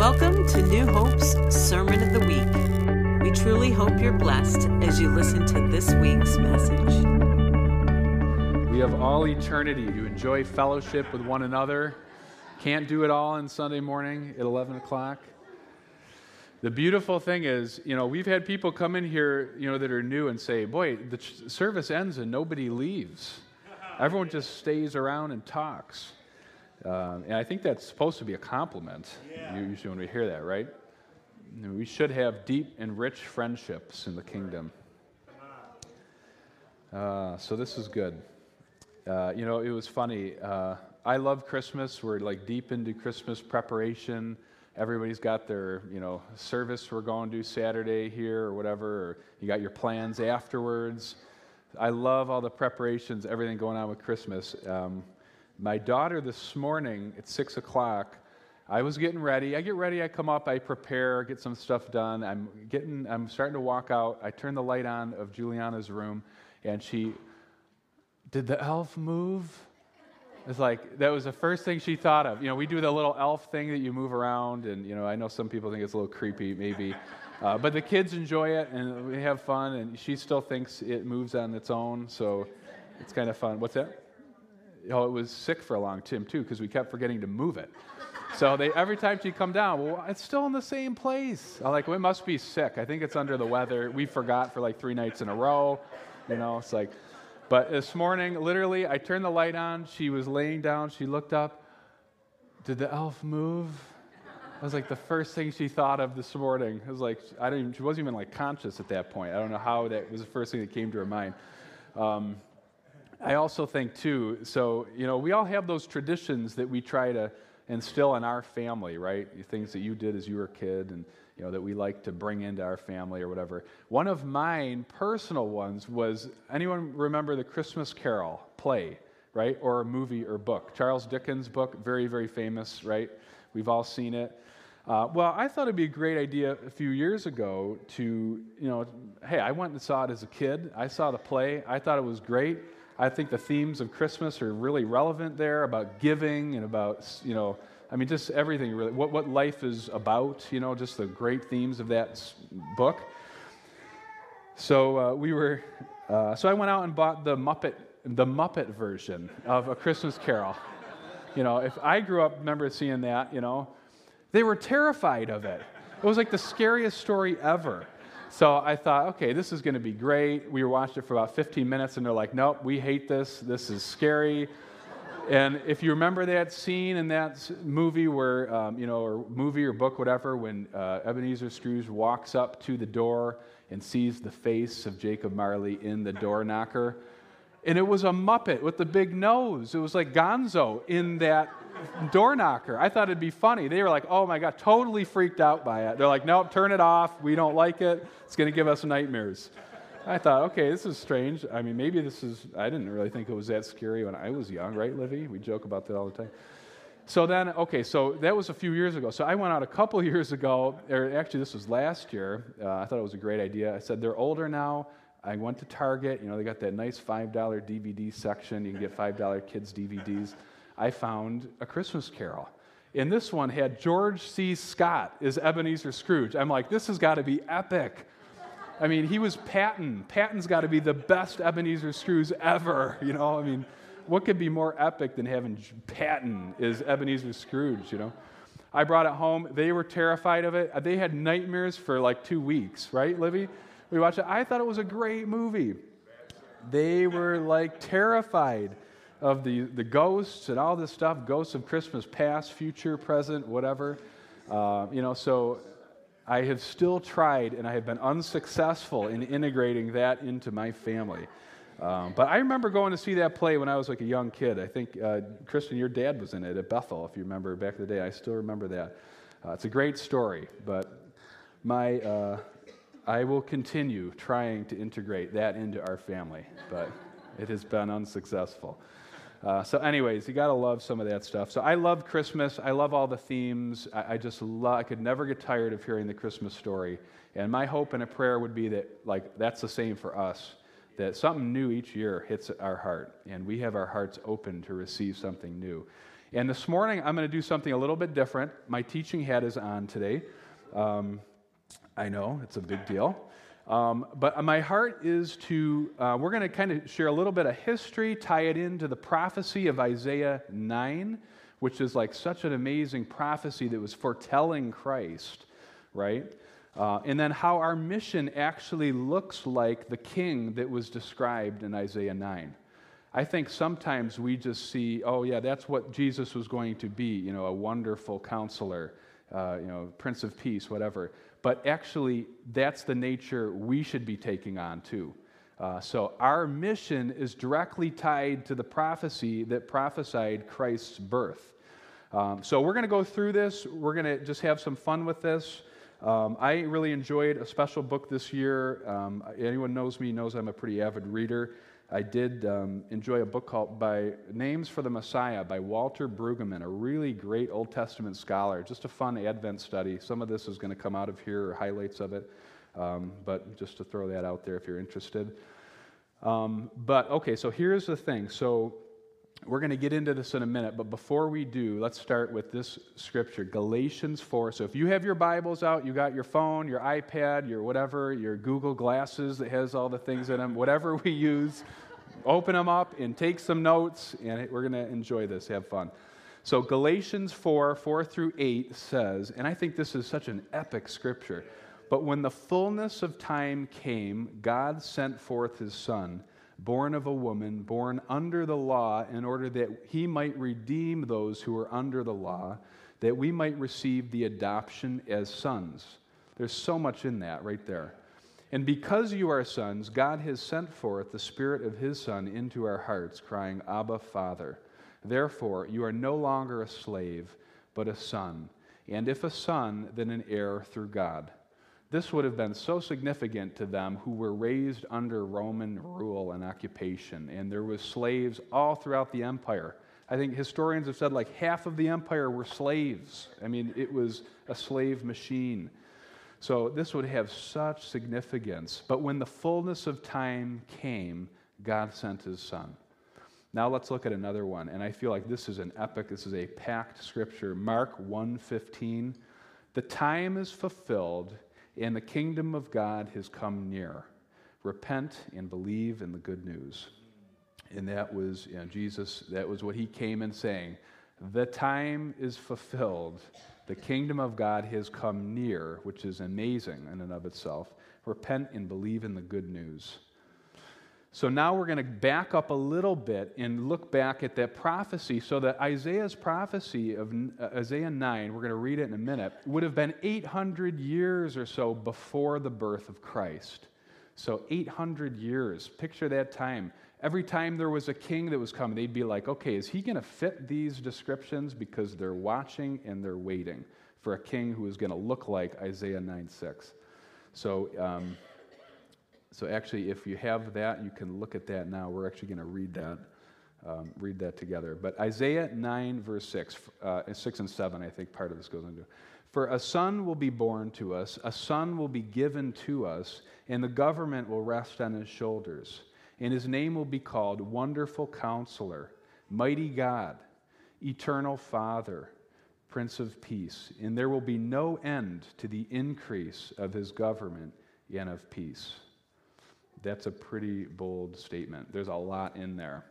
Welcome to New Hope's Sermon of the Week. We truly hope you're blessed as you listen to this week's message. We have all eternity to enjoy fellowship with one another. Can't do it all on Sunday morning at 11 o'clock. The beautiful thing is, you know, we've had people come in here, you know, that are new and say, boy, the service ends and nobody leaves. Everyone just stays around and talks. Um, and I think that's supposed to be a compliment, yeah. usually when we hear that, right? We should have deep and rich friendships in the kingdom. Uh, so this is good. Uh, you know, it was funny. Uh, I love Christmas. We're like deep into Christmas preparation. Everybody's got their, you know, service we're going to do Saturday here or whatever, or you got your plans afterwards. I love all the preparations, everything going on with Christmas. Um, my daughter this morning at 6 o'clock, I was getting ready. I get ready, I come up, I prepare, get some stuff done. I'm getting, I'm starting to walk out. I turn the light on of Juliana's room, and she, did the elf move? It's like that was the first thing she thought of. You know, we do the little elf thing that you move around, and you know, I know some people think it's a little creepy, maybe, uh, but the kids enjoy it and we have fun. And she still thinks it moves on its own, so it's kind of fun. What's that? Oh, it was sick for a long time too because we kept forgetting to move it. So they every time she'd come down, well, it's still in the same place. I'm like, well, it must be sick. I think it's under the weather. We forgot for like three nights in a row. You know, it's like. But this morning, literally, I turned the light on. She was laying down. She looked up. Did the elf move? That was like the first thing she thought of this morning. It was like I don't even. She wasn't even like conscious at that point. I don't know how that was the first thing that came to her mind. Um, I also think, too, so, you know, we all have those traditions that we try to instill in our family, right? Things that you did as you were a kid and, you know, that we like to bring into our family or whatever. One of mine, personal ones, was anyone remember the Christmas Carol play, right? Or a movie or book? Charles Dickens' book, very, very famous, right? We've all seen it. Uh, well, I thought it'd be a great idea a few years ago to, you know, hey, I went and saw it as a kid. I saw the play. I thought it was great. I think the themes of Christmas are really relevant there about giving and about, you know, I mean, just everything really, what, what life is about, you know, just the great themes of that book. So uh, we were, uh, so I went out and bought the Muppet, the Muppet version of A Christmas Carol. You know, if I grew up, remember seeing that, you know, they were terrified of it. It was like the scariest story ever. So I thought, okay, this is going to be great. We watching it for about 15 minutes, and they're like, nope, we hate this. This is scary. And if you remember that scene in that movie where, um, you know, or movie or book, whatever, when uh, Ebenezer Scrooge walks up to the door and sees the face of Jacob Marley in the door knocker, and it was a Muppet with the big nose. It was like Gonzo in that door knocker. I thought it'd be funny. They were like, oh my God, totally freaked out by it. They're like, nope, turn it off. We don't like it. It's going to give us nightmares. I thought, okay, this is strange. I mean, maybe this is, I didn't really think it was that scary when I was young, right, Livy? We joke about that all the time. So then, okay, so that was a few years ago. So I went out a couple years ago, or actually, this was last year. Uh, I thought it was a great idea. I said, they're older now. I went to Target. You know, they got that nice $5 DVD section. You can get $5 kids' DVDs. I found A Christmas Carol. And this one had George C. Scott as Ebenezer Scrooge. I'm like, this has got to be epic. I mean, he was Patton. Patton's got to be the best Ebenezer Scrooge ever. You know, I mean, what could be more epic than having Patton as Ebenezer Scrooge, you know? I brought it home. They were terrified of it. They had nightmares for like two weeks, right, Livy? We watched it. I thought it was a great movie. They were like terrified of the, the ghosts and all this stuff ghosts of Christmas, past, future, present, whatever. Uh, you know, so I have still tried and I have been unsuccessful in integrating that into my family. Um, but I remember going to see that play when I was like a young kid. I think, uh, Kristen, your dad was in it at Bethel, if you remember back in the day. I still remember that. Uh, it's a great story, but my, uh, I will continue trying to integrate that into our family, but it has been unsuccessful. Uh, so, anyways, you got to love some of that stuff. So, I love Christmas. I love all the themes. I, I just love, I could never get tired of hearing the Christmas story. And my hope and a prayer would be that, like, that's the same for us, that something new each year hits our heart, and we have our hearts open to receive something new. And this morning, I'm going to do something a little bit different. My teaching hat is on today. Um, I know, it's a big deal. Um, but my heart is to, uh, we're going to kind of share a little bit of history, tie it into the prophecy of Isaiah 9, which is like such an amazing prophecy that was foretelling Christ, right? Uh, and then how our mission actually looks like the king that was described in Isaiah 9. I think sometimes we just see, oh, yeah, that's what Jesus was going to be, you know, a wonderful counselor, uh, you know, Prince of Peace, whatever. But actually, that's the nature we should be taking on too. Uh, so our mission is directly tied to the prophecy that prophesied Christ's birth. Um, so we're going to go through this. We're going to just have some fun with this. Um, I really enjoyed a special book this year. Um, anyone knows me knows I'm a pretty avid reader. I did um, enjoy a book called by Names for the Messiah by Walter Brueggemann, a really great Old Testament scholar. Just a fun Advent study. Some of this is going to come out of here, or highlights of it. Um, but just to throw that out there if you're interested. Um, but okay, so here's the thing. So we're going to get into this in a minute, but before we do, let's start with this scripture, Galatians 4. So if you have your Bibles out, you got your phone, your iPad, your whatever, your Google Glasses that has all the things in them, whatever we use, open them up and take some notes, and we're going to enjoy this, have fun. So Galatians 4, 4 through 8 says, and I think this is such an epic scripture, but when the fullness of time came, God sent forth his Son born of a woman, born under the law, in order that he might redeem those who are under the law, that we might receive the adoption as sons. There's so much in that right there. And because you are sons, God has sent forth the Spirit of His Son into our hearts, crying, Abba, Father. Therefore, you are no longer a slave, but a son. And if a son, then an heir through God. This would have been so significant to them who were raised under Roman rule and occupation, and there was slaves all throughout the empire. I think historians have said like half of the empire were slaves. I mean, it was a slave machine. So this would have such significance. But when the fullness of time came, God sent his son. Now let's look at another one, and I feel like this is an epic, this is a packed scripture. Mark 1:15. The time is fulfilled and the kingdom of God has come near. Repent and believe in the good news. And that was you know, Jesus, that was what he came in saying. The time is fulfilled. The kingdom of God has come near, which is amazing in and of itself. Repent and believe in the good news. So now we're going to back up a little bit and look back at that prophecy. So that Isaiah's prophecy of uh, Isaiah 9, we're going to read it in a minute, would have been 800 years or so before the birth of Christ. So 800 years. Picture that time. Every time there was a king that was coming, they'd be like, okay, is he going to fit these descriptions? Because they're watching and they're waiting for a king who is going to look like Isaiah 9 6. So, um, so actually, if you have that, you can look at that now. We're actually going to read that, um, read that together. But Isaiah 9, verse 6, uh, 6 and 7, I think part of this goes into. For a son will be born to us, a son will be given to us, and the government will rest on his shoulders. And his name will be called Wonderful Counselor, Mighty God, Eternal Father, Prince of Peace. And there will be no end to the increase of his government and of peace. That's a pretty bold statement. There's a lot in there.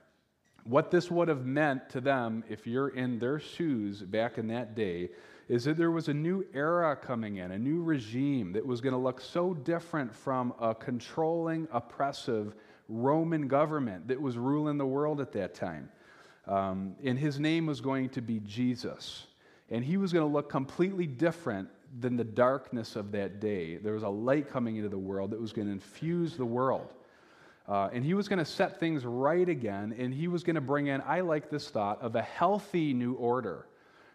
What this would have meant to them, if you're in their shoes back in that day, is that there was a new era coming in, a new regime that was going to look so different from a controlling, oppressive Roman government that was ruling the world at that time. Um, and his name was going to be Jesus. And he was going to look completely different than the darkness of that day. There was a light coming into the world that was going to infuse the world. Uh, and he was going to set things right again, and he was going to bring in, I like this thought, of a healthy new order,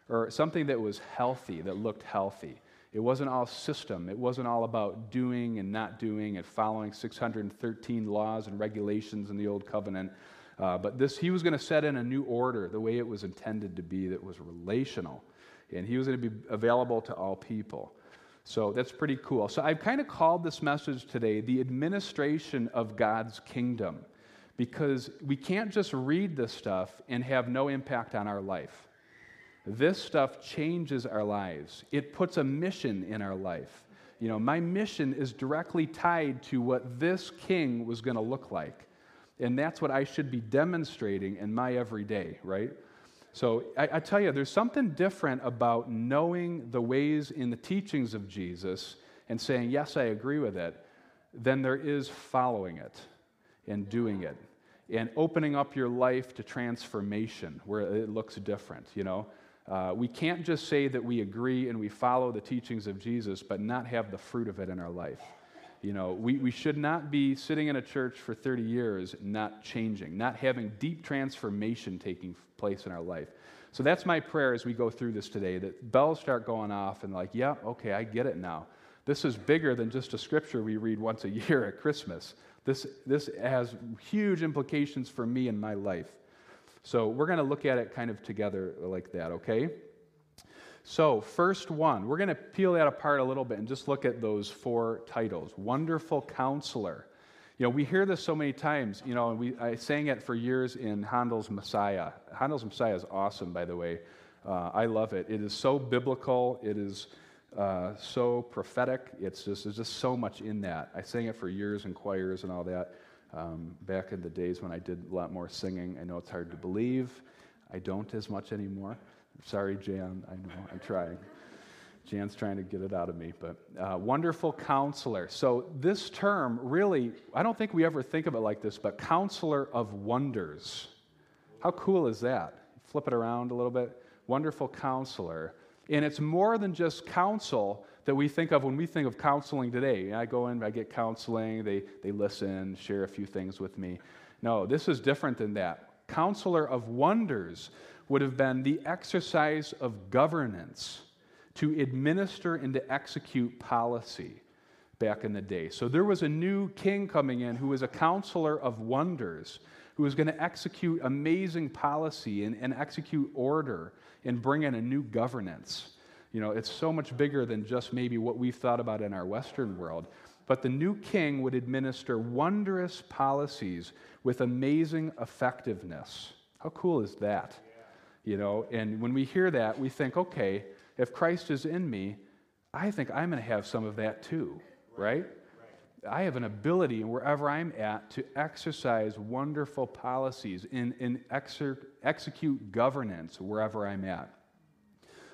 or something that was healthy, that looked healthy. It wasn't all system. It wasn't all about doing and not doing and following 613 laws and regulations in the Old Covenant. Uh, but this, he was going to set in a new order, the way it was intended to be, that was relational and he was going to be available to all people. So that's pretty cool. So I've kind of called this message today the administration of God's kingdom because we can't just read this stuff and have no impact on our life. This stuff changes our lives. It puts a mission in our life. You know, my mission is directly tied to what this king was going to look like. And that's what I should be demonstrating in my everyday, right? So I, I, tell you, there's something different about knowing the ways in the teachings of Jesus and saying, yes, I agree with it, than there is following it and doing it and opening up your life to transformation where it looks different, you know. Uh, we can't just say that we agree and we follow the teachings of Jesus, but not have the fruit of it in our life. You know, we, we should not be sitting in a church for 30 years not changing, not having deep transformation taking place in our life. So that's my prayer as we go through this today that bells start going off and, like, yeah, okay, I get it now. This is bigger than just a scripture we read once a year at Christmas. This, this has huge implications for me in my life. So we're going to look at it kind of together like that, okay? So, first one, we're going to peel that apart a little bit and just look at those four titles. Wonderful Counselor. You know, we hear this so many times, you know, we, I sang it for years in Handel's Messiah. Handel's Messiah is awesome, by the way. Uh, I love it. It is so biblical. It is uh, so prophetic. It's just, there's just so much in that. I sang it for years in choirs and all that um, back in the days when I did a lot more singing. I know it's hard to believe. I don't as much anymore. Sorry, Jan. I know. I'm trying. Jan's trying to get it out of me, but uh, wonderful counselor. So, this term really, I don't think we ever think of it like this, but counselor of wonders. How cool is that? Flip it around a little bit. Wonderful counselor. And it's more than just counsel that we think of when we think of counseling today. I go in, I get counseling, they, they listen, share a few things with me. No, this is different than that. Counselor of wonders would have been the exercise of governance to administer and to execute policy back in the day. So there was a new king coming in who was a counselor of wonders, who was going to execute amazing policy and, and execute order and bring in a new governance. You know, it's so much bigger than just maybe what we've thought about in our Western world. But the new king would administer wondrous policies with amazing effectiveness. How cool is that? You know, and when we hear that, we think, okay, if Christ is in me, I think I'm going to have some of that too, right? I have an ability wherever I'm at to exercise wonderful policies and, and exer, execute governance wherever I'm at.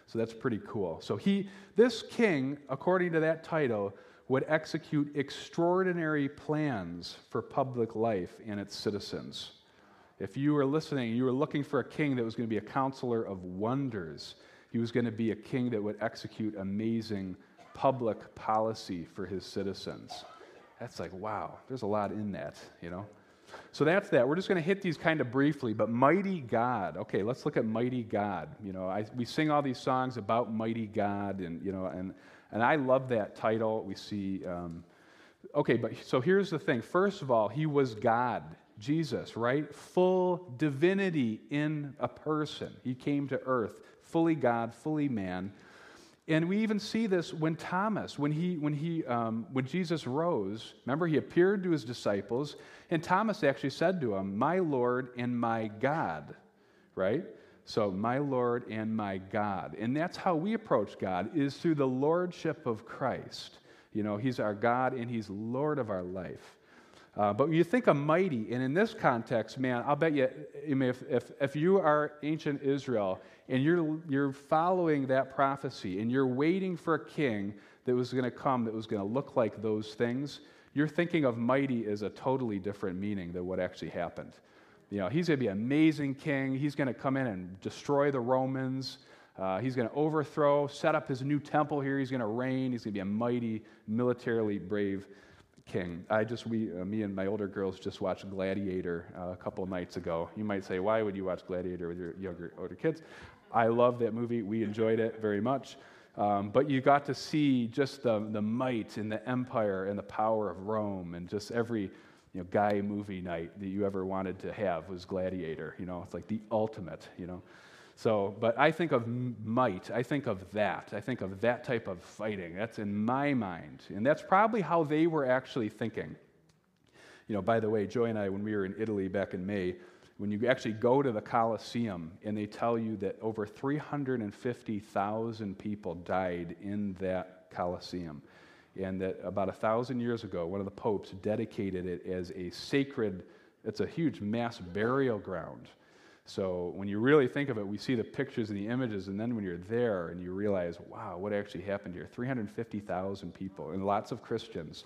So that's pretty cool. So he, this king, according to that title, would execute extraordinary plans for public life and its citizens. If you were listening, you were looking for a king that was going to be a counselor of wonders. He was going to be a king that would execute amazing public policy for his citizens. That's like, wow, there's a lot in that, you know? So that's that. We're just going to hit these kind of briefly, but mighty God. Okay, let's look at mighty God. You know, I, we sing all these songs about mighty God, and you know, and and I love that title. We see. Um, okay, but so here's the thing. First of all, he was God, Jesus, right? Full divinity in a person. He came to earth, fully God, fully man. And we even see this when Thomas, when, he, when, he, um, when Jesus rose, remember, he appeared to his disciples, and Thomas actually said to him, My Lord and my God, right? So, my Lord and my God. And that's how we approach God, is through the lordship of Christ. You know, he's our God and he's Lord of our life. Uh, but you think of mighty, and in this context, man, I'll bet you, if, if, if you are ancient Israel and you're, you're following that prophecy and you're waiting for a king that was going to come that was going to look like those things, you're thinking of mighty as a totally different meaning than what actually happened. You know, he's going to be an amazing king. He's going to come in and destroy the Romans. Uh, he's going to overthrow, set up his new temple here. He's going to reign. He's going to be a mighty, militarily brave king. I just, we, uh, me and my older girls just watched Gladiator uh, a couple nights ago. You might say, why would you watch Gladiator with your younger, older kids? I love that movie. We enjoyed it very much. Um, but you got to see just the, the might and the empire and the power of Rome and just every you know, guy movie night that you ever wanted to have was Gladiator. You know, it's like the ultimate, you know. So, but I think of might, I think of that. I think of that type of fighting. That's in my mind. And that's probably how they were actually thinking. You know, by the way, Joy and I, when we were in Italy back in May, when you actually go to the Colosseum and they tell you that over 350,000 people died in that Colosseum, and that about a thousand years ago, one of the popes dedicated it as a sacred, it's a huge mass burial ground. So when you really think of it, we see the pictures and the images, and then when you're there and you realize, wow, what actually happened here? 350,000 people, and lots of Christians,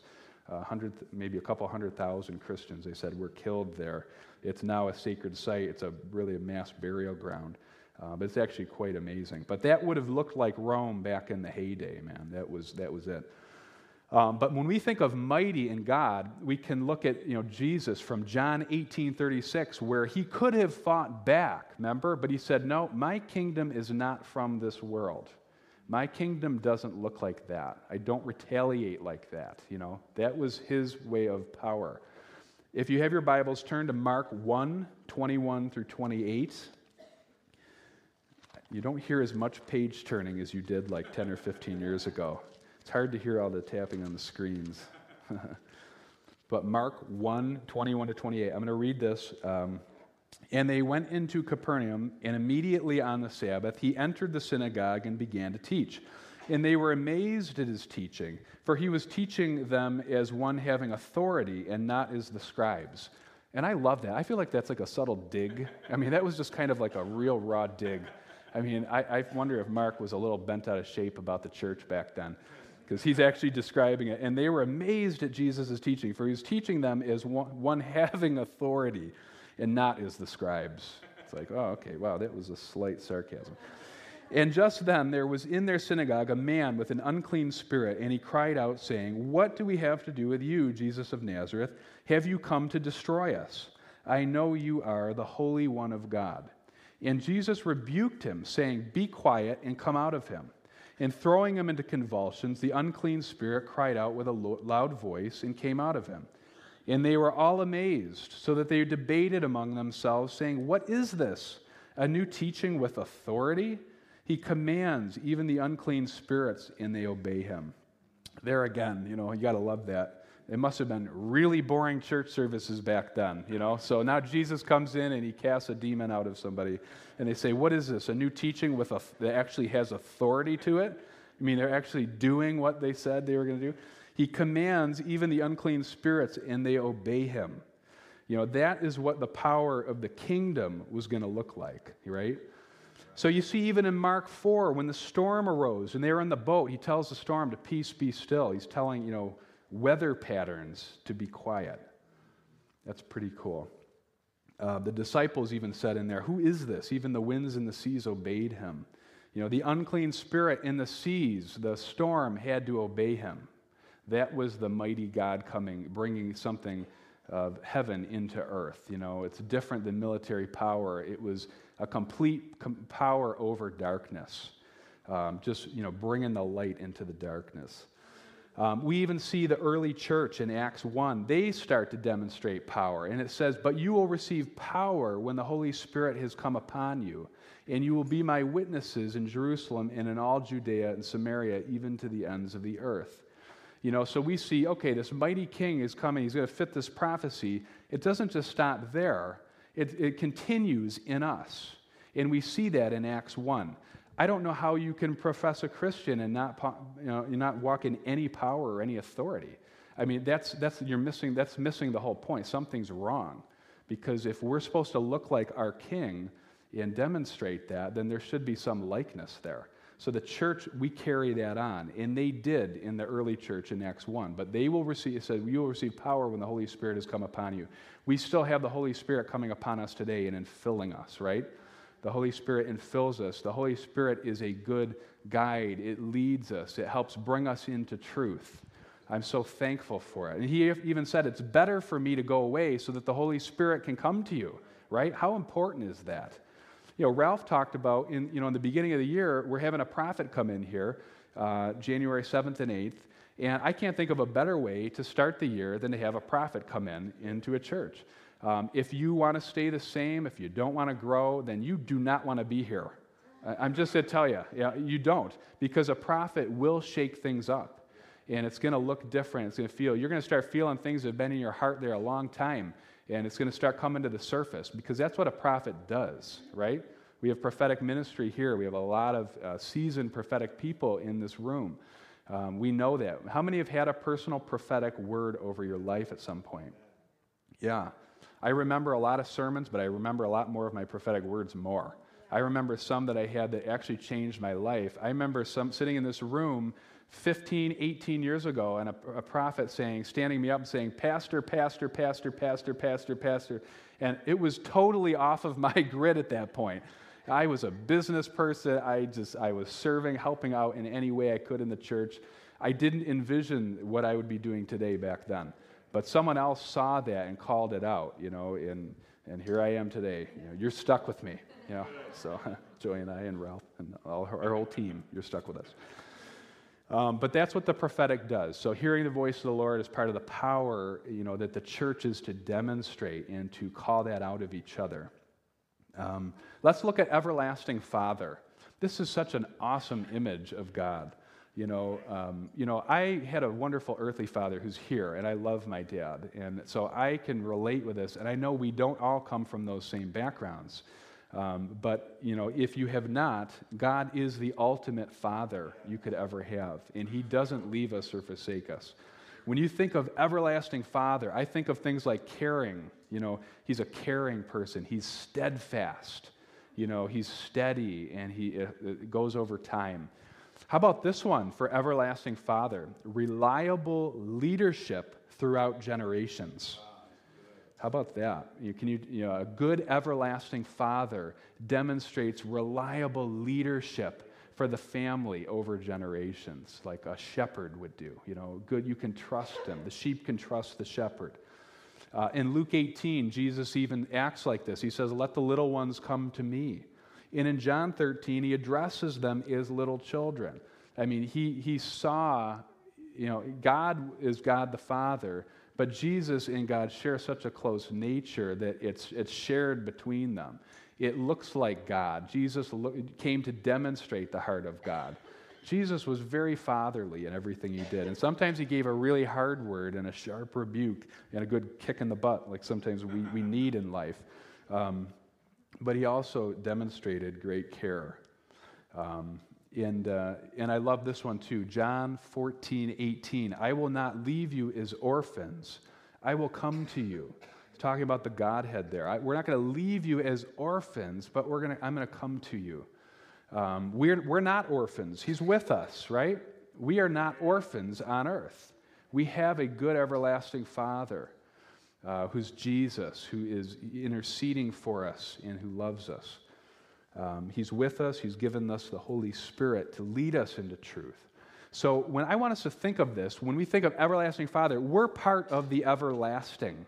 uh, maybe a couple hundred thousand Christians, they said, were killed there. It's now a sacred site. It's a really a mass burial ground. Uh, but it's actually quite amazing. But that would have looked like Rome back in the heyday, man. That was, that was it. Um, but when we think of mighty in God, we can look at you know, Jesus from John 18 36, where he could have fought back, remember? But he said, No, my kingdom is not from this world. My kingdom doesn't look like that. I don't retaliate like that. You know, that was his way of power. If you have your Bibles, turn to Mark 1 21 through 28. You don't hear as much page turning as you did like 10 or 15 years ago. It's hard to hear all the tapping on the screens. but Mark 1 21 to 28. I'm going to read this. Um, and they went into Capernaum, and immediately on the Sabbath, he entered the synagogue and began to teach. And they were amazed at his teaching, for he was teaching them as one having authority and not as the scribes. And I love that. I feel like that's like a subtle dig. I mean, that was just kind of like a real raw dig. I mean, I, I wonder if Mark was a little bent out of shape about the church back then because he's actually describing it. And they were amazed at Jesus' teaching, for he was teaching them as one, one having authority and not as the scribes. It's like, oh, okay, wow, that was a slight sarcasm. And just then there was in their synagogue a man with an unclean spirit, and he cried out, saying, What do we have to do with you, Jesus of Nazareth? Have you come to destroy us? I know you are the Holy One of God. And Jesus rebuked him, saying, Be quiet and come out of him. And throwing him into convulsions, the unclean spirit cried out with a loud voice and came out of him. And they were all amazed, so that they debated among themselves, saying, What is this? A new teaching with authority? He commands even the unclean spirits, and they obey him. There again, you know, you got to love that. It must have been really boring church services back then, you know. So now Jesus comes in and he casts a demon out of somebody, and they say, "What is this? A new teaching with a, that actually has authority to it? I mean, they're actually doing what they said they were going to do." He commands even the unclean spirits, and they obey him. You know, that is what the power of the kingdom was going to look like, right? So you see, even in Mark 4, when the storm arose and they were in the boat, he tells the storm to peace, be still. He's telling, you know, weather patterns to be quiet. That's pretty cool. Uh, the disciples even said in there, Who is this? Even the winds and the seas obeyed him. You know, the unclean spirit in the seas, the storm had to obey him. That was the mighty God coming, bringing something of heaven into earth. You know, it's different than military power. It was a complete com- power over darkness, um, just, you know, bringing the light into the darkness. Um, we even see the early church in Acts 1. They start to demonstrate power. And it says, But you will receive power when the Holy Spirit has come upon you. And you will be my witnesses in Jerusalem and in all Judea and Samaria, even to the ends of the earth. You know, so we see, okay, this mighty king is coming. He's going to fit this prophecy. It doesn't just stop there, it, it continues in us. And we see that in Acts 1. I don't know how you can profess a Christian and not, you know, not walk in any power or any authority. I mean, that's, that's, you're missing, that's missing the whole point. Something's wrong. Because if we're supposed to look like our king and demonstrate that, then there should be some likeness there. So the church, we carry that on. And they did in the early church in Acts 1. But they will receive, it you will receive power when the Holy Spirit has come upon you. We still have the Holy Spirit coming upon us today and infilling us, right? The Holy Spirit infills us. The Holy Spirit is a good guide. It leads us, it helps bring us into truth. I'm so thankful for it. And he even said, It's better for me to go away so that the Holy Spirit can come to you, right? How important is that? You know, Ralph talked about in, you know, in the beginning of the year, we're having a prophet come in here, uh, January 7th and 8th. And I can't think of a better way to start the year than to have a prophet come in into a church. Um, if you want to stay the same, if you don't want to grow, then you do not want to be here. I'm just going to tell you, you don't, because a prophet will shake things up. And it's going to look different. It's going to feel, you're going to start feeling things that have been in your heart there a long time. And it's going to start coming to the surface because that's what a prophet does, right? We have prophetic ministry here. We have a lot of uh, seasoned prophetic people in this room. Um, we know that. How many have had a personal prophetic word over your life at some point? Yeah. I remember a lot of sermons, but I remember a lot more of my prophetic words more. I remember some that I had that actually changed my life. I remember some sitting in this room 15, 18 years ago, and a, a, prophet saying, standing me up and saying, Pastor, Pastor, Pastor, Pastor, Pastor, Pastor. And it was totally off of my grid at that point. I was a business person. I just, I was serving, helping out in any way I could in the church. I didn't envision what I would be doing today back then. But someone else saw that and called it out, you know, and, and here I am today. You know, you're stuck with me, you know. So Joey and I and Ralph and all, our whole team, you're stuck with us. Um, but that's what the prophetic does. So hearing the voice of the Lord is part of the power, you know, that the church is to demonstrate and to call that out of each other. Um, let's look at everlasting Father. This is such an awesome image of God. You know, um, you know, I had a wonderful earthly father who's here, and I love my dad, and so I can relate with this. And I know we don't all come from those same backgrounds, um, but you know, if you have not, God is the ultimate father you could ever have, and He doesn't leave us or forsake us. When you think of everlasting Father, I think of things like caring. You know, He's a caring person. He's steadfast. You know, He's steady, and He it goes over time. How about this one for everlasting Father? Reliable leadership throughout generations. How about that? You, can you, you know, a good everlasting father demonstrates reliable leadership for the family over generations, like a shepherd would do. You know, good, you can trust him. The sheep can trust the shepherd. Uh, in Luke 18, Jesus even acts like this. He says, Let the little ones come to me. And in John 13, he addresses them as little children. I mean, he, he saw, you know, God is God the Father, but Jesus and God share such a close nature that it's, it's shared between them. It looks like God. Jesus came to demonstrate the heart of God. Jesus was very fatherly in everything he did. And sometimes he gave a really hard word and a sharp rebuke and a good kick in the butt, like sometimes we, we need in life. Um, but he also demonstrated great care. Um, and, uh, and I love this one too. John 14, 18. I will not leave you as orphans, I will come to you. talking about the Godhead there. I, we're not going to leave you as orphans, but we're gonna, I'm going to come to you. Um, we're, we're not orphans. He's with us, right? We are not orphans on earth. We have a good everlasting Father uh, who's Jesus, who is interceding for us and who loves us. Um, he's with us, He's given us the Holy Spirit to lead us into truth. So, when I want us to think of this, when we think of everlasting Father, we're part of the everlasting,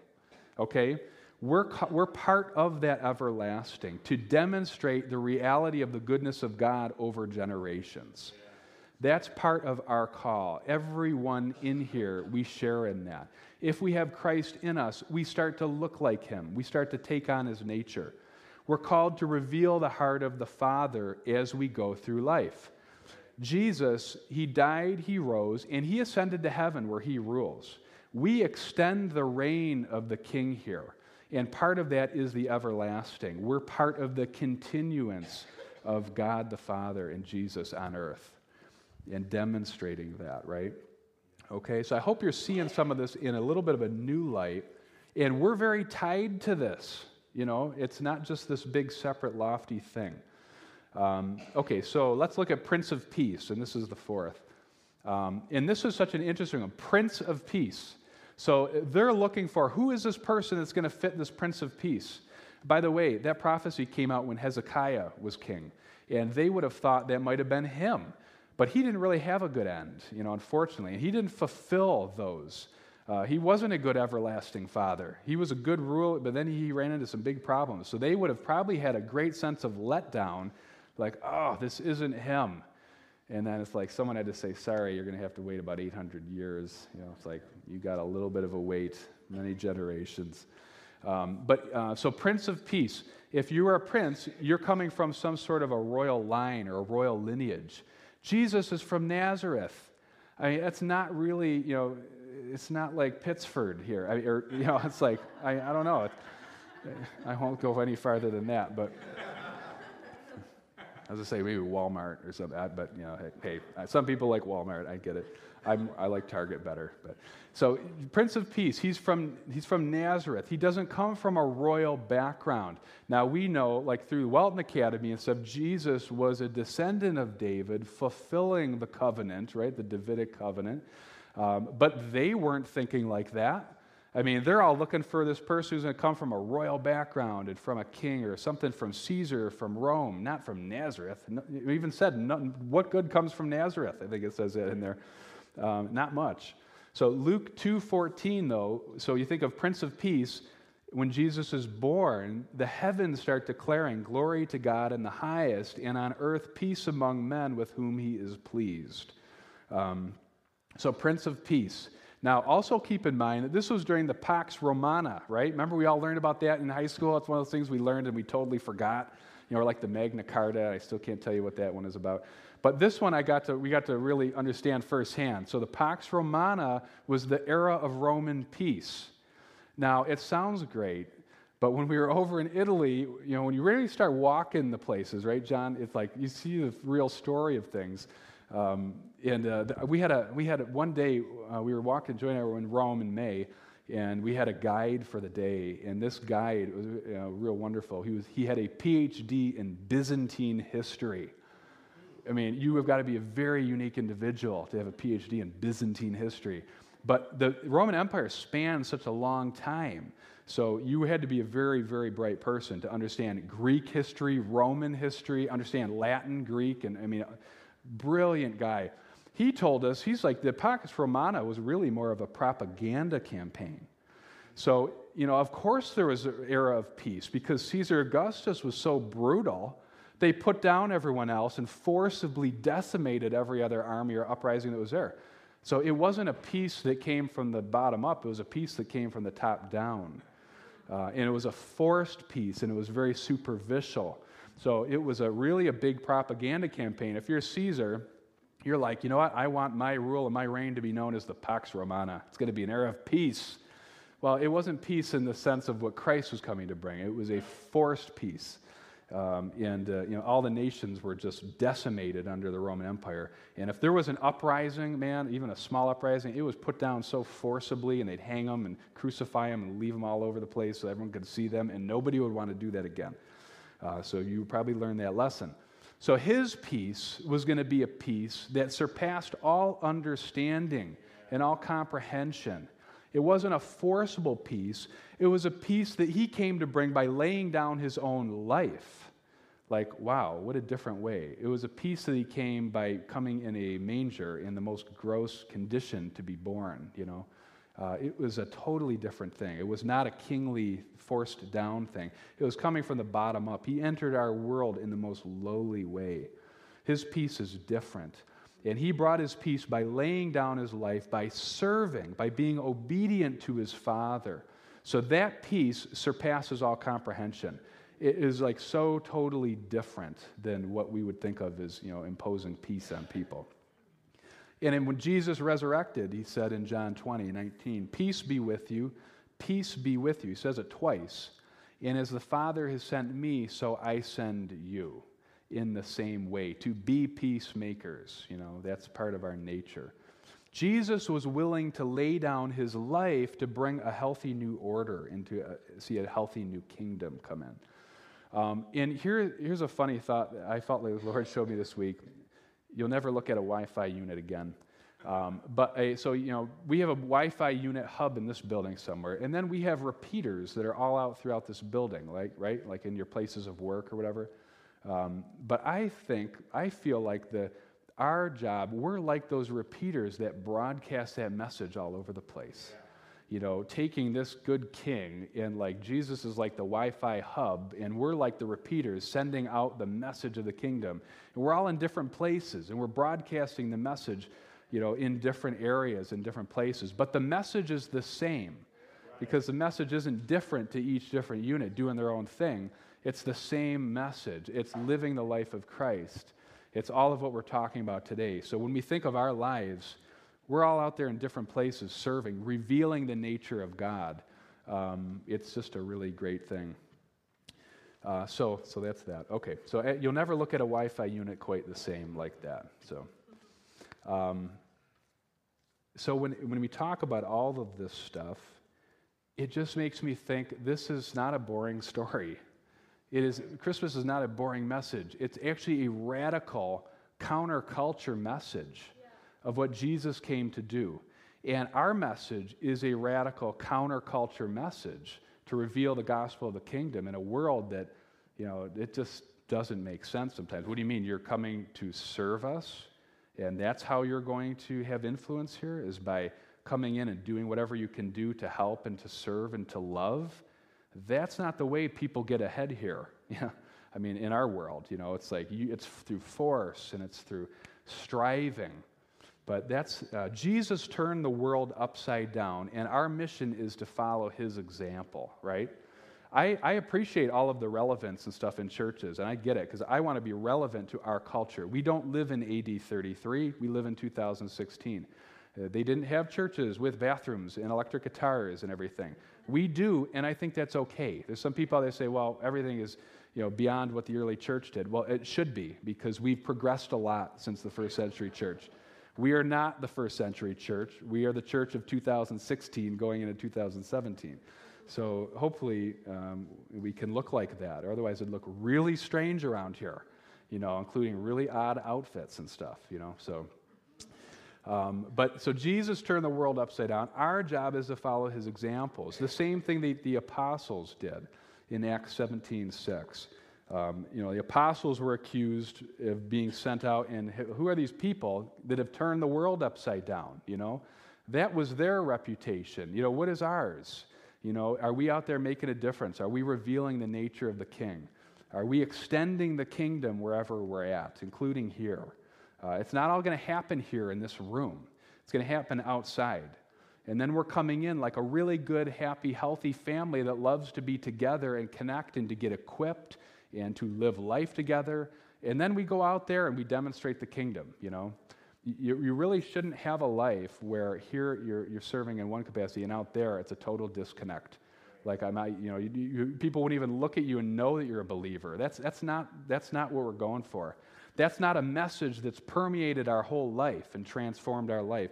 okay? We're, we're part of that everlasting to demonstrate the reality of the goodness of God over generations. That's part of our call. Everyone in here, we share in that. If we have Christ in us, we start to look like him, we start to take on his nature. We're called to reveal the heart of the Father as we go through life. Jesus, he died, he rose, and he ascended to heaven where he rules. We extend the reign of the king here, and part of that is the everlasting. We're part of the continuance of God the Father and Jesus on earth and demonstrating that, right? Okay, so I hope you're seeing some of this in a little bit of a new light. And we're very tied to this. You know, it's not just this big, separate, lofty thing. Um, okay, so let's look at Prince of Peace, and this is the fourth. Um, and this is such an interesting one Prince of Peace. So they're looking for who is this person that's going to fit this Prince of Peace? By the way, that prophecy came out when Hezekiah was king, and they would have thought that might have been him. But he didn't really have a good end, you know, unfortunately. And he didn't fulfill those. Uh, he wasn't a good everlasting father. He was a good ruler, but then he ran into some big problems. So they would have probably had a great sense of letdown, like, oh, this isn't him. And then it's like someone had to say, sorry, you're going to have to wait about 800 years. You know, it's like you got a little bit of a wait, many generations. Um, but uh, so, Prince of Peace, if you are a prince, you're coming from some sort of a royal line or a royal lineage. Jesus is from Nazareth. I mean, that's not really, you know, it's not like Pittsford here. I, or, you know, it's like, I, I don't know. I won't go any farther than that, but as I say, maybe Walmart or something. But you know, hey, hey, some people like Walmart. I get it. I'm, i like Target better. But so, Prince of Peace. He's from he's from Nazareth. He doesn't come from a royal background. Now we know, like through Welton Academy and stuff, Jesus was a descendant of David, fulfilling the covenant, right, the Davidic covenant. Um, but they weren't thinking like that. I mean, they're all looking for this person who's going to come from a royal background and from a king or something from Caesar, from Rome, not from Nazareth. We even said, what good comes from Nazareth? I think it says that in there. Um, not much. So Luke 2:14 though, so you think of Prince of Peace, when Jesus is born, the heavens start declaring glory to God in the highest, and on earth peace among men with whom he is pleased. Um, so Prince of Peace. Now, also keep in mind that this was during the Pax Romana, right? Remember, we all learned about that in high school? That's one of those things we learned and we totally forgot. You know, or like the Magna Carta. I still can't tell you what that one is about. But this one I got to, we got to really understand firsthand. So the Pax Romana was the era of Roman peace. Now, it sounds great, but when we were over in Italy, you know, when you really start walking the places, right, John, it's like you see the real story of things. Um, and uh, we had a we had a, one day uh, we were walking Joy and I were in Rome in May, and we had a guide for the day. And this guide was you know, real wonderful. He was he had a PhD in Byzantine history. I mean, you have got to be a very unique individual to have a PhD in Byzantine history. But the Roman Empire spanned such a long time. So you had to be a very, very bright person to understand Greek history, Roman history, understand Latin, Greek, and I mean, brilliant guy. He told us, he's like, the Pax Romana was really more of a propaganda campaign. So, you know, of course there was an era of peace because Caesar Augustus was so brutal. They put down everyone else and forcibly decimated every other army or uprising that was there. So it wasn't a peace that came from the bottom up, it was a peace that came from the top down. Uh, and it was a forced peace and it was very superficial. So it was a really a big propaganda campaign. If you're Caesar, you're like, you know what? I want my rule and my reign to be known as the Pax Romana. It's going to be an era of peace. Well, it wasn't peace in the sense of what Christ was coming to bring. It was a forced peace. Um, and uh, you know all the nations were just decimated under the Roman Empire. And if there was an uprising, man, even a small uprising, it was put down so forcibly, and they'd hang them and crucify them and leave them all over the place so everyone could see them, and nobody would want to do that again. Uh, so you probably learned that lesson. So his peace was going to be a peace that surpassed all understanding and all comprehension. It wasn't a forcible peace, it was a peace that he came to bring by laying down his own life. Like, wow, what a different way. It was a peace that he came by coming in a manger in the most gross condition to be born, you know. Uh, it was a totally different thing. It was not a kingly, forced down thing. It was coming from the bottom up. He entered our world in the most lowly way. His peace is different. And he brought his peace by laying down his life, by serving, by being obedient to his Father. So that peace surpasses all comprehension. It is like so totally different than what we would think of as, you know, imposing peace on people. And when Jesus resurrected, he said in John 20, 19, Peace be with you, peace be with you. He says it twice. And as the Father has sent me, so I send you in the same way to be peacemakers. You know, that's part of our nature. Jesus was willing to lay down his life to bring a healthy new order into a, see a healthy new kingdom come in. Um, and here, here's a funny thought that I felt like the Lord showed me this week. You'll never look at a Wi Fi unit again. Um, but a, so, you know, we have a Wi Fi unit hub in this building somewhere, and then we have repeaters that are all out throughout this building, like, right? Like in your places of work or whatever. Um, but I think, I feel like the, our job, we're like those repeaters that broadcast that message all over the place. Yeah you know, taking this good king and like Jesus is like the Wi Fi hub, and we're like the repeaters sending out the message of the kingdom. And we're all in different places, and we're broadcasting the message, you know, in different areas, in different places. But the message is the same because the message isn't different to each different unit doing their own thing. It's the same message, it's living the life of Christ. It's all of what we're talking about today. So when we think of our lives, We're all out there in different places serving, revealing the nature of God. Um, it's just a really great thing. Uh, so, so that's that. Okay, so uh, you'll never look at a Wi-Fi unit quite the same like that. So, um, so when when we talk about all of this stuff, it just makes me think this is not a boring story. It is Christmas is not a boring message. It's actually a radical counterculture message of what Jesus came to do. And our message is a radical counterculture message to reveal the gospel of the kingdom in a world that, you know, it just doesn't make sense sometimes. What do you mean? You're coming to serve us? And that's how you're going to have influence here, is by coming in and doing whatever you can do to help and to serve and to love. That's not the way people get ahead here. Yeah. I mean, in our world, you know, it's like you, it's through force and it's through striving. But that's uh, Jesus turned the world upside down, and our mission is to follow his example, right? I, I appreciate all of the relevance and stuff in churches, and I get it because I want to be relevant to our culture. We don't live in AD 33, we live in 2016. Uh, they didn't have churches with bathrooms and electric guitars and everything. We do, and I think that's okay. There's some people that say, well, everything is you know, beyond what the early church did. Well, it should be because we've progressed a lot since the first century church. We are not the first century church. We are the church of 2016 going into 2017. So hopefully um, we can look like that. Or otherwise, it'd look really strange around here, you know, including really odd outfits and stuff, you know. So. Um, but so Jesus turned the world upside down. Our job is to follow his examples. The same thing the, the apostles did in Acts 17 6. Um, you know, the apostles were accused of being sent out, and who are these people that have turned the world upside down? You know, that was their reputation. You know, what is ours? You know, are we out there making a difference? Are we revealing the nature of the king? Are we extending the kingdom wherever we're at, including here? Uh, it's not all going to happen here in this room, it's going to happen outside. And then we're coming in like a really good, happy, healthy family that loves to be together and connect and to get equipped and to live life together. And then we go out there and we demonstrate the kingdom, you know. You, you really shouldn't have a life where here you're, you're serving in one capacity and out there it's a total disconnect. Like I might, you know, you, you, people wouldn't even look at you and know that you're a believer. That's, that's, not, that's not what we're going for. That's not a message that's permeated our whole life and transformed our life.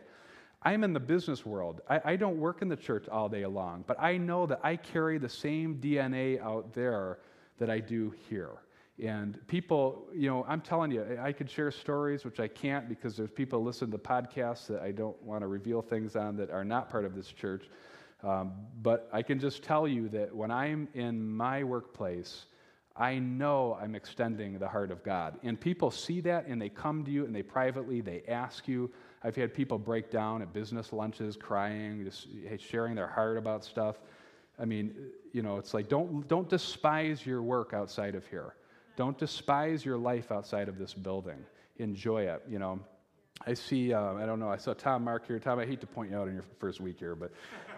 I'm in the business world. I, I, don't work in the church all day long, but I know that I carry the same DNA out there that I do here. And people, you know, I'm telling you, I could share stories, which I can't because there's people listen to podcasts that I don't want to reveal things on that are not part of this church. Um, but I can just tell you that when I'm in my workplace, I know I'm extending the heart of God. And people see that and they come to you and they privately, they ask you. I've had people break down at business lunches crying, just sharing their heart about stuff. I mean, you know, it's like don't, don't despise your work outside of here. Don't despise your life outside of this building. Enjoy it, you know. I see, uh, I don't know, I saw Tom Mark here. Tom, I hate to point you out in your first week here, but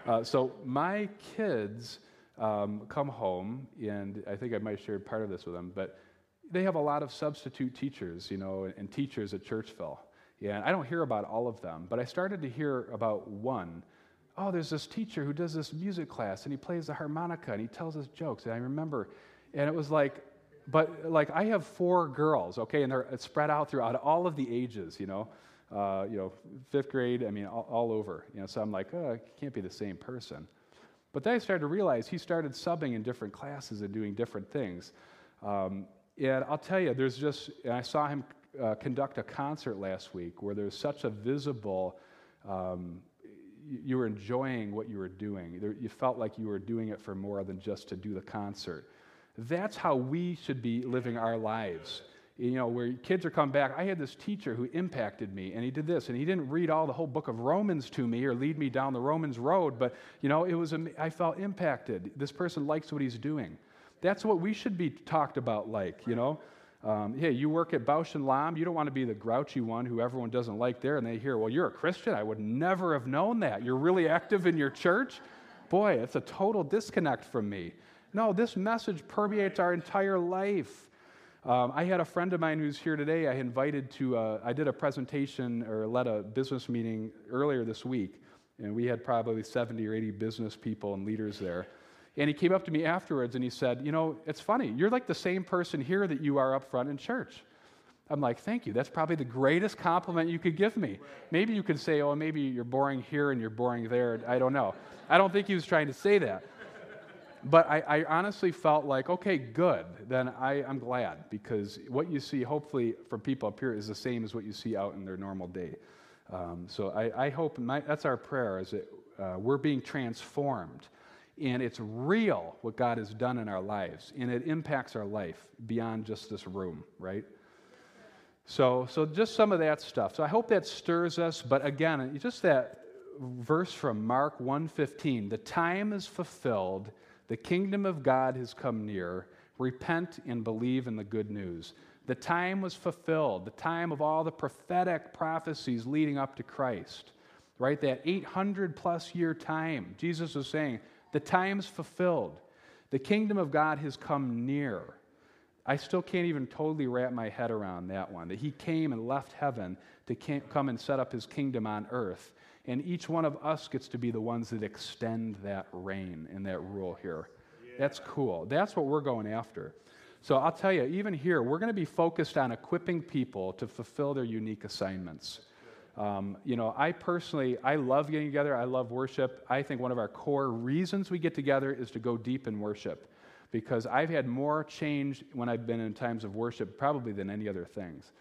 uh, so my kids um, come home, and I think I might have shared part of this with them, but they have a lot of substitute teachers, you know, and teachers at Churchville. And I don't hear about all of them, but I started to hear about one oh, there's this teacher who does this music class and he plays the harmonica and he tells us jokes. And I remember, and it was like, but like I have four girls, okay, and they're spread out throughout all of the ages, you know, uh, you know, fifth grade, I mean, all, all, over, you know. So I'm like, oh, can't be the same person. But then I started to realize he started subbing in different classes and doing different things. Um, and I'll tell you, there's just, I saw him uh, conduct a concert last week where there's such a visible um, you were enjoying what you were doing. You felt like you were doing it for more than just to do the concert. That's how we should be living our lives. You know, where kids are coming back. I had this teacher who impacted me, and he did this, and he didn't read all the whole book of Romans to me or lead me down the Romans road, but, you know, it was, I felt impacted. This person likes what he's doing. That's what we should be talked about like, you know. Um, hey, you work at Bausch and Lomb. You don't want to be the grouchy one who everyone doesn't like there, and they hear, well, you're a Christian. I would never have known that. You're really active in your church. Boy, it's a total disconnect from me. No, this message permeates our entire life. Um, I had a friend of mine who's here today. I invited to, uh, I did a presentation or led a business meeting earlier this week, and we had probably 70 or 80 business people and leaders there. And he came up to me afterwards and he said, You know, it's funny. You're like the same person here that you are up front in church. I'm like, Thank you. That's probably the greatest compliment you could give me. Maybe you could say, Oh, maybe you're boring here and you're boring there. I don't know. I don't think he was trying to say that. But I, I honestly felt like, okay, good. Then I, I'm glad because what you see, hopefully, from people up here is the same as what you see out in their normal day. Um, so I, I hope my, that's our prayer is that uh, we're being transformed and it's real what God has done in our lives, and it impacts our life beyond just this room, right? So, so just some of that stuff. So I hope that stirs us. But again, just that verse from Mark 1:15, the time is fulfilled, the kingdom of God has come near. Repent and believe in the good news. The time was fulfilled, the time of all the prophetic prophecies leading up to Christ, right? That 800 plus year time. Jesus was saying, the time's fulfilled. The kingdom of God has come near. I still can't even totally wrap my head around that one. That he came and left heaven to come and set up his kingdom on earth. And each one of us gets to be the ones that extend that reign and that rule here. Yeah. That's cool. That's what we're going after. So I'll tell you, even here, we're going to be focused on equipping people to fulfill their unique assignments. Um, you know, I personally, I love getting together. I love worship. I think one of our core reasons we get together is to go deep in worship because I've had more change when I've been in times of worship probably than any other things.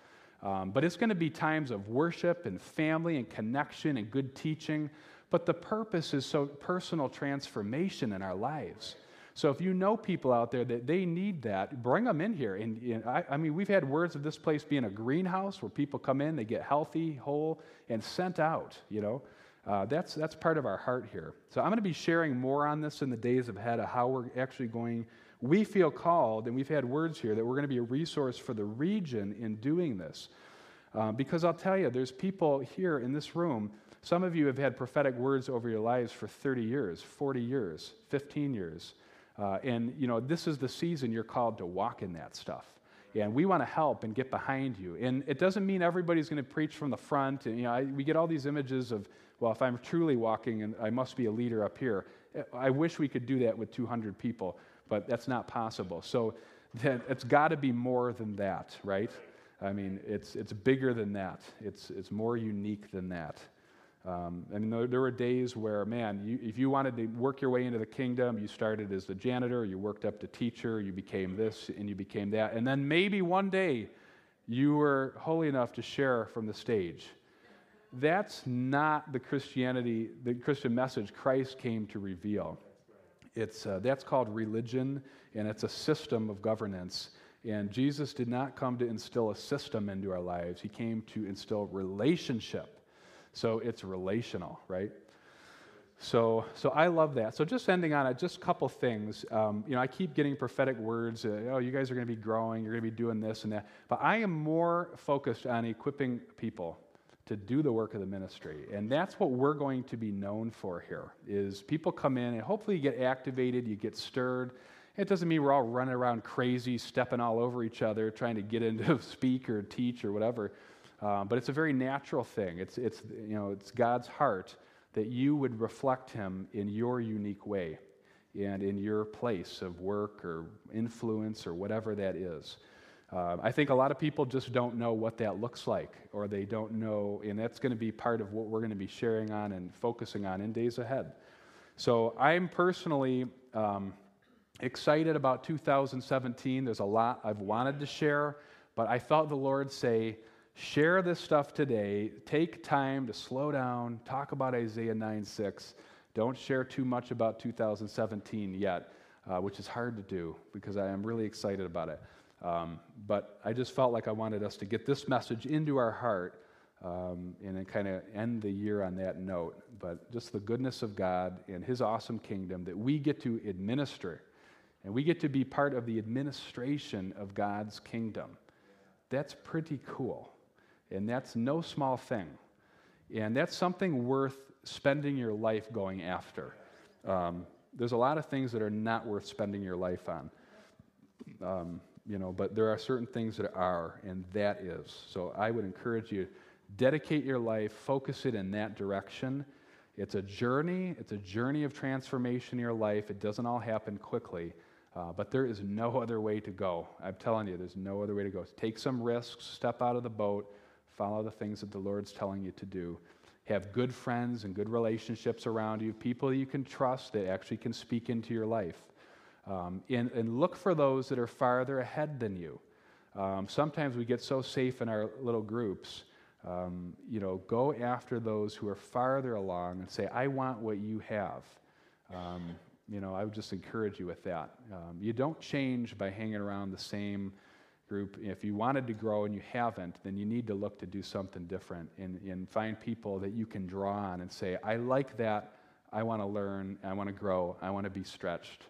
Um, but it's going to be times of worship and family and connection and good teaching. But the purpose is so personal transformation in our lives. So if you know people out there that they need that, bring them in here. And, and I, I, mean, we've had words of this place being a greenhouse where people come in, they get healthy, whole, and sent out. You know, uh, that's that's part of our heart here. So I'm going to be sharing more on this in the days ahead of how we're actually going. We feel called, and we've had words here that we're going to be a resource for the region in doing this. Uh, because I'll tell you, there's people here in this room. Some of you have had prophetic words over your lives for 30 years, 40 years, 15 years. Uh, and, you know, this is the season you're called to walk in that stuff. And we want to help and get behind you. And it doesn't mean everybody's going to preach from the front. And, you know, I, we get all these images of, well, if I'm truly walking and I must be a leader up here. I wish we could do that with 200 people, but that's not possible. So it's got to be more than that, right? I mean, it's, it's bigger than that, it's, it's more unique than that. Um, I mean, there, there, were days where, man, you, if you wanted to work your way into the kingdom, you started as the janitor, you worked up to teacher, you became this, and you became that. And then maybe one day you were holy enough to share from the stage. That's not the Christianity, the Christian message Christ came to reveal. It's, uh, that's called religion, and it's a system of governance. And Jesus did not come to instill a system into our lives, He came to instill relationship so it's relational, right? So, so I love that. So just ending on it, just a couple things. Um, you know, I keep getting prophetic words. Uh, oh, you guys are going to be growing. You're going to be doing this and that. But I am more focused on equipping people to do the work of the ministry, and that's what we're going to be known for here. Is people come in and hopefully you get activated, you get stirred. It doesn't mean we're all running around crazy, stepping all over each other, trying to get into speak or teach or whatever. Um, but it's a very natural thing. It's, it's, you know, it's God's heart that you would reflect Him in your unique way and in your place of work or influence or whatever that is. Uh, I think a lot of people just don't know what that looks like, or they don't know, and that's going to be part of what we're going to be sharing on and focusing on in days ahead. So I'm personally um, excited about 2017. There's a lot I've wanted to share, but I felt the Lord say, share this stuff today. Take time to slow down, talk about Isaiah 9 6. Don't share too much about 2017 yet, uh, which is hard to do because I am really excited about it. Um, but I just felt like I wanted us to get this message into our heart um, and then kind of end the year on that note. But just the goodness of God and His awesome kingdom that we get to administer. And we get to be part of the administration of God's kingdom. That's pretty cool. And that's no small thing. And that's something worth spending your life going after. Um, there's a lot of things that are not worth spending your life on. Um, you know, but there are certain things that are, and that is. So I would encourage you dedicate your life, focus it in that direction. It's a journey, it's a journey of transformation in your life. It doesn't all happen quickly, uh, but there is no other way to go. I'm telling you, there's no other way to go. Take some risks, step out of the boat, follow the things that the Lord's telling you to do. Have good friends and good relationships around you, people you can trust that actually can speak into your life. Um, and, and, look for those that are farther ahead than you. Um, sometimes we get so safe in our little groups. Um, you know, go after those who are farther along and say, I want what you have. Um, you know, I would just encourage you with that. Um, you don't change by hanging around the same group. If you wanted to grow and you haven't, then you need to look to do something different and, and find people that you can draw on and say, I like that. I want to learn. I want to grow. I want to be stretched.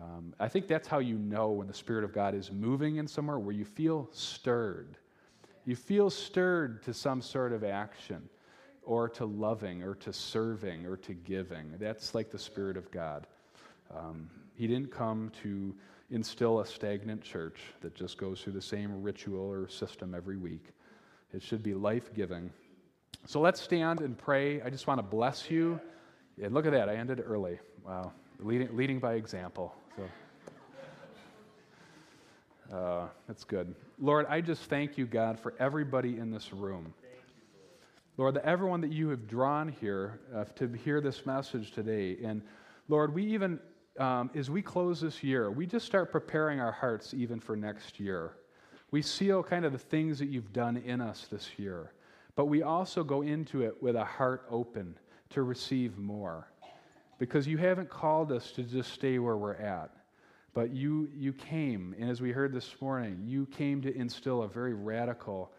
Um, I think that's how you know when the Spirit of God is moving in somewhere where you feel stirred. You feel stirred to some sort of action or to loving or to serving or to giving. That's like the Spirit of God. Um, he didn't come to instill a stagnant church that just goes through the same ritual or system every week. It should be life giving. So let's stand and pray. I just want to bless you. And look at that, I ended early. Wow, leading, leading by example. So, uh, that's good. Lord, I just thank you, God, for everybody in this room. Lord, that everyone that you have drawn here uh, to hear this message today. And Lord, we even, um, as we close this year, we just start preparing our hearts even for next year. We seal kind of the things that you've done in us this year, but we also go into it with a heart open to receive more because you haven't called us to just stay where we're at. But you, you came, and as we heard this morning, you came to instill a very radical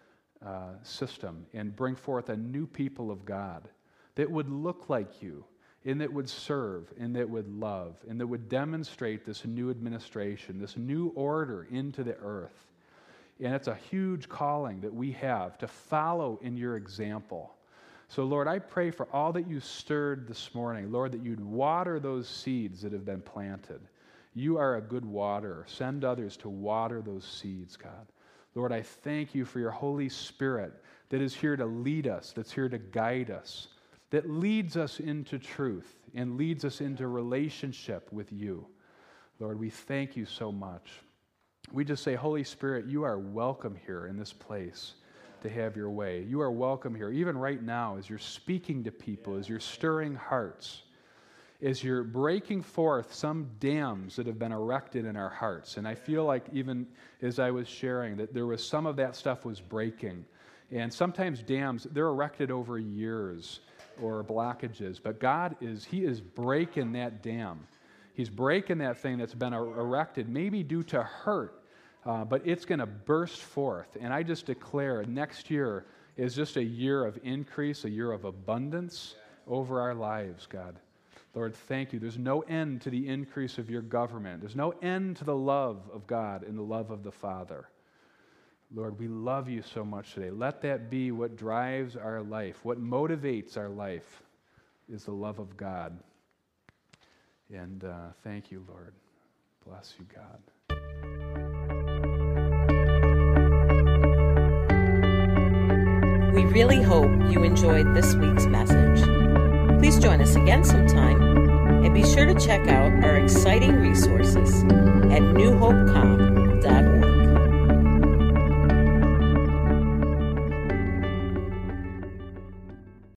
uh, system and bring forth a new people of God that would look like you, and that would serve, and that would love, and that would demonstrate this new administration, this new order into the earth. And it's a huge calling that we have to follow in your example. So, Lord, I pray for all that you stirred this morning, Lord, that you'd water those seeds that have been planted. You are a good waterer. Send others to water those seeds, God. Lord, I thank you for your Holy Spirit that is here to lead us, that's here to guide us, that leads us into truth and leads us into relationship with you. Lord, we thank you so much. We just say, Holy Spirit, you are welcome here in this place to have your way. You are welcome here, even right now, as you're speaking to people, as you're stirring hearts, as you're breaking forth some dams that have been erected in our hearts. And I feel like, even as I was sharing, that there was some of that stuff was breaking. And sometimes dams, they're erected over years or blockages, but God is, He is breaking that dam. He's breaking that thing that's been er-, erected, maybe due to hurt uh, but it's going to burst forth. And I just declare next year is just a year of increase, a year of abundance over our lives, God. Lord, thank you. There's no end to the increase of your government. There's no end to the love of God and the love of the Father. Lord, we love you so much today. Let that be what drives our life, what motivates our life is the love of God. And uh, thank you, Lord. Bless you, God. We really hope you enjoyed this week's message. Please join us again sometime and be sure to check out our exciting resources at newhopecom.org.